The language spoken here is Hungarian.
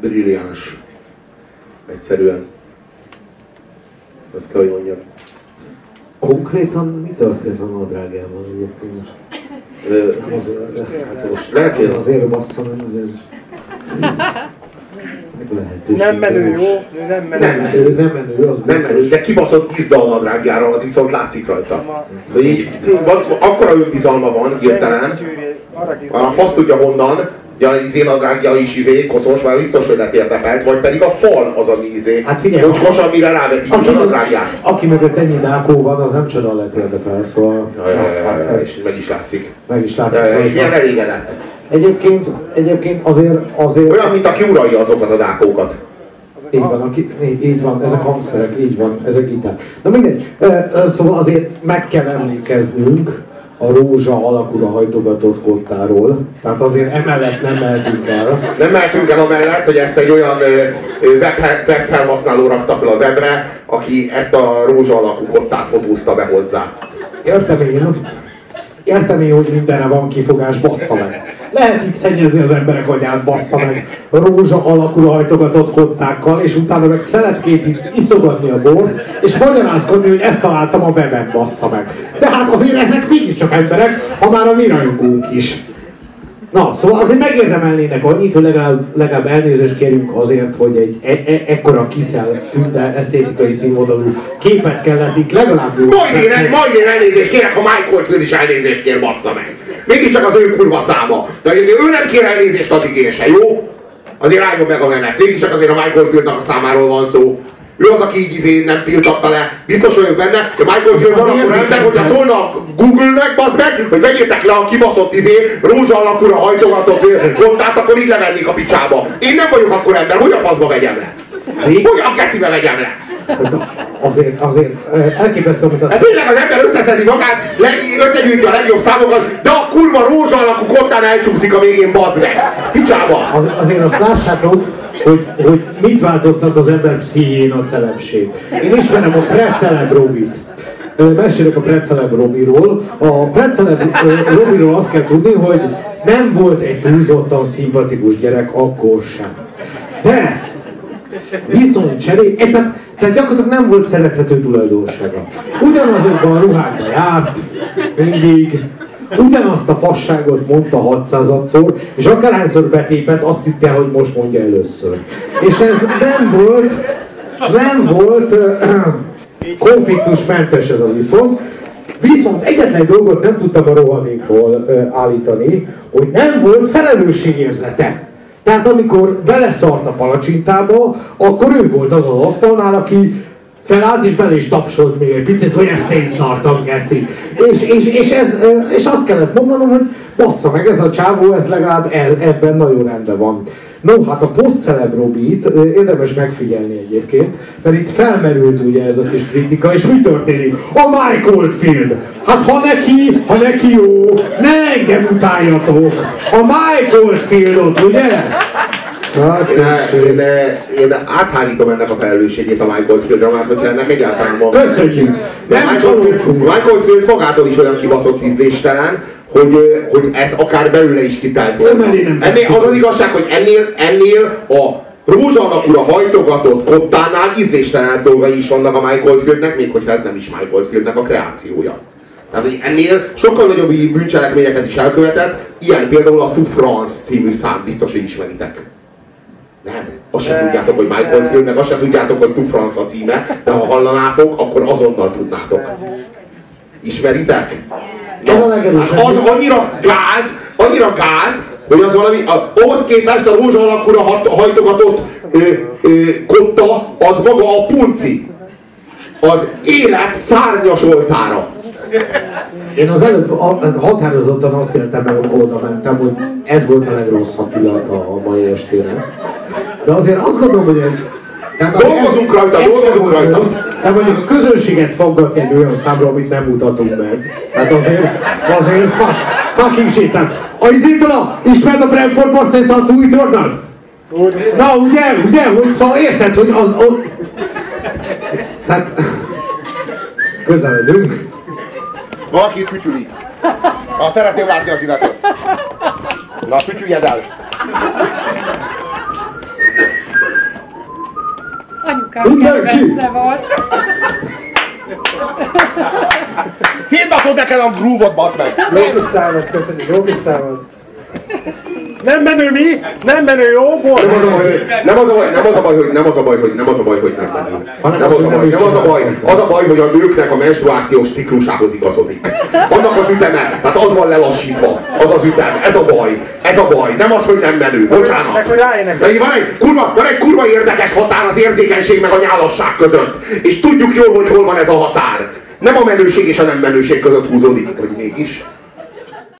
brilliáns. Egyszerűen. Azt kell, hogy mondjam. Konkrétan mi történt a nadrágjával egyébként? Nem azért, Hát most lehet, ez hogy azért bassza, nem azért. Nem menő, jó? Nem menő. Nem. Ő nem menő, az nem, biztos. de kibaszott izda a nadrágjára, az viszont látszik rajta. De így, van, akkora önbizalma van, hirtelen, Gyűrű, arra kész- a fasz tudja honnan, hogy a izé nadrágja is izé, koszos, már biztos, hogy lett érdekelt, vagy pedig a fal az, ami izé, Hát figyelj, mocskos, amire rávetik Aki, a nadrágját. aki mögött ennyi dákó van, az nem csoda lett érdekel, szóval Ja, ja, ja, hát ja, és meg is látszik. meg is Ja, ja, és látszik. milyen elégedett. Egyébként, egyébként azért, azért Olyan, mint aki uralja azokat a dákókat. Így van, aki, így, így van, ezek hangszerek, így van, ezek gitár. Na mindegy, szóval azért meg kell emlékeznünk a rózsa alakúra hajtogatott kottáról, tehát azért emellett nem mehetünk el. Nem mehetünk el amellett, hogy ezt egy olyan ö, web, webfelhasználó rakta fel a webre, aki ezt a rózsa alakú kottát fotózta be hozzá. Értem én, értem én, hogy mindenre van kifogás, bassza meg. Lehet itt szennyezni az emberek agyát, bassza meg, rózsa alakú hajtogatott kottákkal, és utána meg szelepkét itt iszogatni a bort, és magyarázkodni, hogy ezt találtam a weben, bassza meg. De hát azért ezek mégiscsak emberek, ha már a mi rajongónk is. Na, szóval azért megérdemelnének annyit, hogy legalább, legalább elnézést kérjünk azért, hogy egy e- e- ekkora kiszel tünde esztétikai színvonalú képet kellett itt legalább. Majd én, majd én elnézést kérek, ha Michael Field is elnézést kér, bassza meg. Mégiscsak az ő kurva száma. De ő nem kér elnézést, addig én se, jó? Azért álljon meg a menet. Mégiscsak azért a Michael Fieldnak a számáról van szó. Ő az, aki így izé nem tiltatta le. Biztos vagyok benne, hogy Michael Field van akkor ember, hogyha szólna Google-nek, bazd meg, hogy vegyétek le a kibaszott izé, rózsa alakúra hajtogatott kontát, akkor így levennék a picsába. Én nem vagyok akkor ember, hogy a faszba vegyem le? Hogy a gecibe vegyem le? Azért, azért elképesztő, amit a... Hát tényleg az ember összeszedi magát, összegyűjti a legjobb számokat, de a kurva rózsa alakú kottán elcsúszik a végén, bazd meg! Picsába! Az, azért azt lássátok, hogy, hogy mit változtat az ember pszichéjén a celebség. Én ismerem a preceleb Robit. Mesélek a preceleb Robiról. A preceleb Robiról azt kell tudni, hogy nem volt egy túlzottan szimpatikus gyerek akkor sem. De Viszont cseré, eh, tehát, tehát gyakorlatilag nem volt szerethető tulajdonsága. Ugyanazokban a ruhákban járt, mindig, ugyanazt a fasságot mondta 600-szor, és akárhányszor betépett, azt hitte, hogy most mondja először. És ez nem volt, nem volt konfliktusmentes ez a viszony, Viszont egyetlen egy dolgot nem tudtam a rohadékból állítani, hogy nem volt felelősségérzete. Tehát amikor beleszart a palacsintába, akkor ő volt az az asztalnál, aki felállt és bele is tapsolt még egy picit, hogy ezt én szartam, geci. És, és, és, ez, és azt kellett mondanom, hogy bassza meg, ez a csávó, ez legalább ebben nagyon rendben van. No, hát a post Robit érdemes megfigyelni egyébként, mert itt felmerült ugye ez a kis kritika, és mi történik? A Michael Field! Hát ha neki, ha neki jó, ne engem utáljatok! A Michael Fieldot, ugye? Hát, Én, én, én áthárítom ennek a felelősségét a Michael Fieldre, már hogyha ennek egyáltalán van. Köszönjük! De Nem Michael Field! Michael Field magától is olyan kibaszott ízléstelen, hogy, hogy ez akár belőle is kitelt volna. Ennél az az igazság, hogy ennél, ennél a rózsa alakúra hajtogatott kottánál ízléstelen dolgai is vannak a Michael Fieldnek, még hogyha ez nem is Michael Fieldnek a kreációja. Tehát hogy ennél sokkal nagyobb bűncselekményeket is elkövetett, ilyen például a To France című szám, biztos, hogy ismeritek. Nem, azt sem tudjátok, hogy Michael Field, meg azt sem tudjátok, hogy To France a címe, de ha hallanátok, akkor azonnal tudnátok. Ismeritek? Legerősebb. Hát az annyira gáz, annyira gáz, hogy az valami, a, ahhoz képest a rózsa alakúra hat, hajtogatott ö, ö, kotta, az maga a punci. Az élet szárnyas oltára. Én az előbb határozottan azt éltem meg, amikor oda mentem, hogy ez volt a legrosszabb pillanat a mai estére. De azért azt gondolom, hogy ez... Tehát Dolgozunk rajta, ez dolgozunk rajta. rossz, De mondjuk a közönséget foggatni egy olyan számra, amit nem mutatunk meg. Tehát azért, azért fuck, fucking shit. Tehát, a izétala, ismered a Brentford Bastards a Twitternal? Na ugye, ugye, hogy szóval érted, hogy az... az... Tehát... Közeledünk. Valaki fütyüli. Ha szeretném látni az illetőt. Na, fütyüljed el. Anyukám kedvence volt. Szétbaszod nekem a groove-ot, basz meg! Jó kis számot, köszönjük, jó kis számot. Nem menő mi? Nem menő, jó? Bor. Nem az a baj, hogy nem az a baj, nem az a baj, hogy nem az a baj, hogy nem az a baj, hogy nem menő. Nem az a baj, nem az a baj, az a baj, hogy a nőknek a menstruációs ciklusához igazodik. Annak az üteme, tehát az van lelassítva, az az ütem, ez a baj, ez a baj, nem az, hogy nem menő, bocsánat. Meg hogy rájönnek. De van egy, kurva, van egy kurva érdekes határ az érzékenység meg a nyálasság között. És tudjuk jól, hogy hol van ez a határ. Nem a menőség és a nem menőség között húzódik, vagy mégis.